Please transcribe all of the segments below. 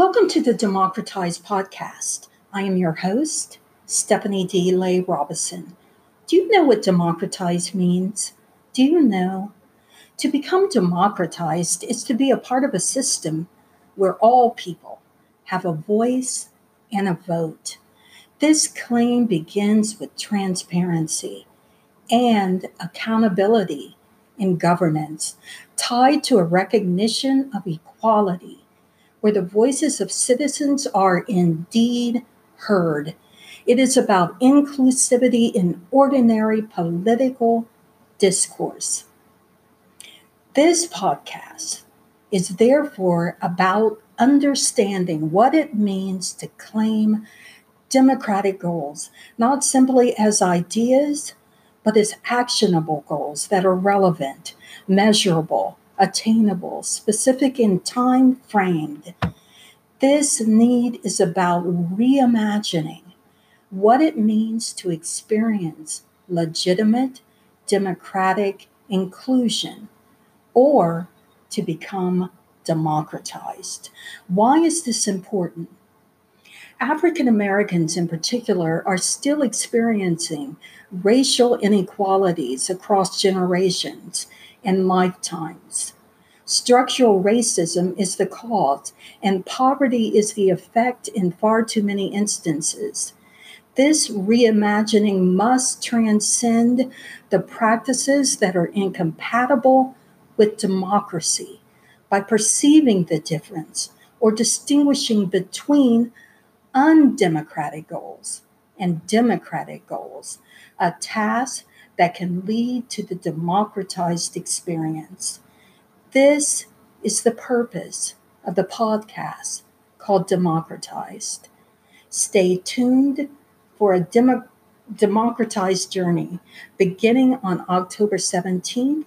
Welcome to the Democratized Podcast. I am your host, Stephanie D. Lay Robison. Do you know what democratized means? Do you know? To become democratized is to be a part of a system where all people have a voice and a vote. This claim begins with transparency and accountability in governance, tied to a recognition of equality, where the voices of citizens are indeed heard. It is about inclusivity in ordinary political discourse. This podcast is therefore about understanding what it means to claim democratic goals, not simply as ideas, but as actionable goals that are relevant, measurable, attainable, specific in time framed. This need is about reimagining what it means to experience legitimate democratic inclusion or to become democratized. Why is this important? African Americans, in particular, are still experiencing racial inequalities across generations and lifetimes. Structural racism is the cause, and poverty is the effect in far too many instances. This reimagining must transcend the practices that are incompatible with democracy by perceiving the difference or distinguishing between undemocratic goals and democratic goals, a task that can lead to the democratized experience. This is the purpose of the podcast called Democratized. Stay tuned for a demo- democratized journey beginning on October 17th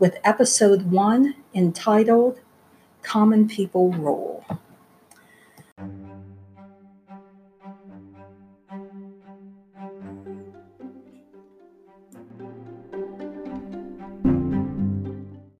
with episode one entitled Common People Rule.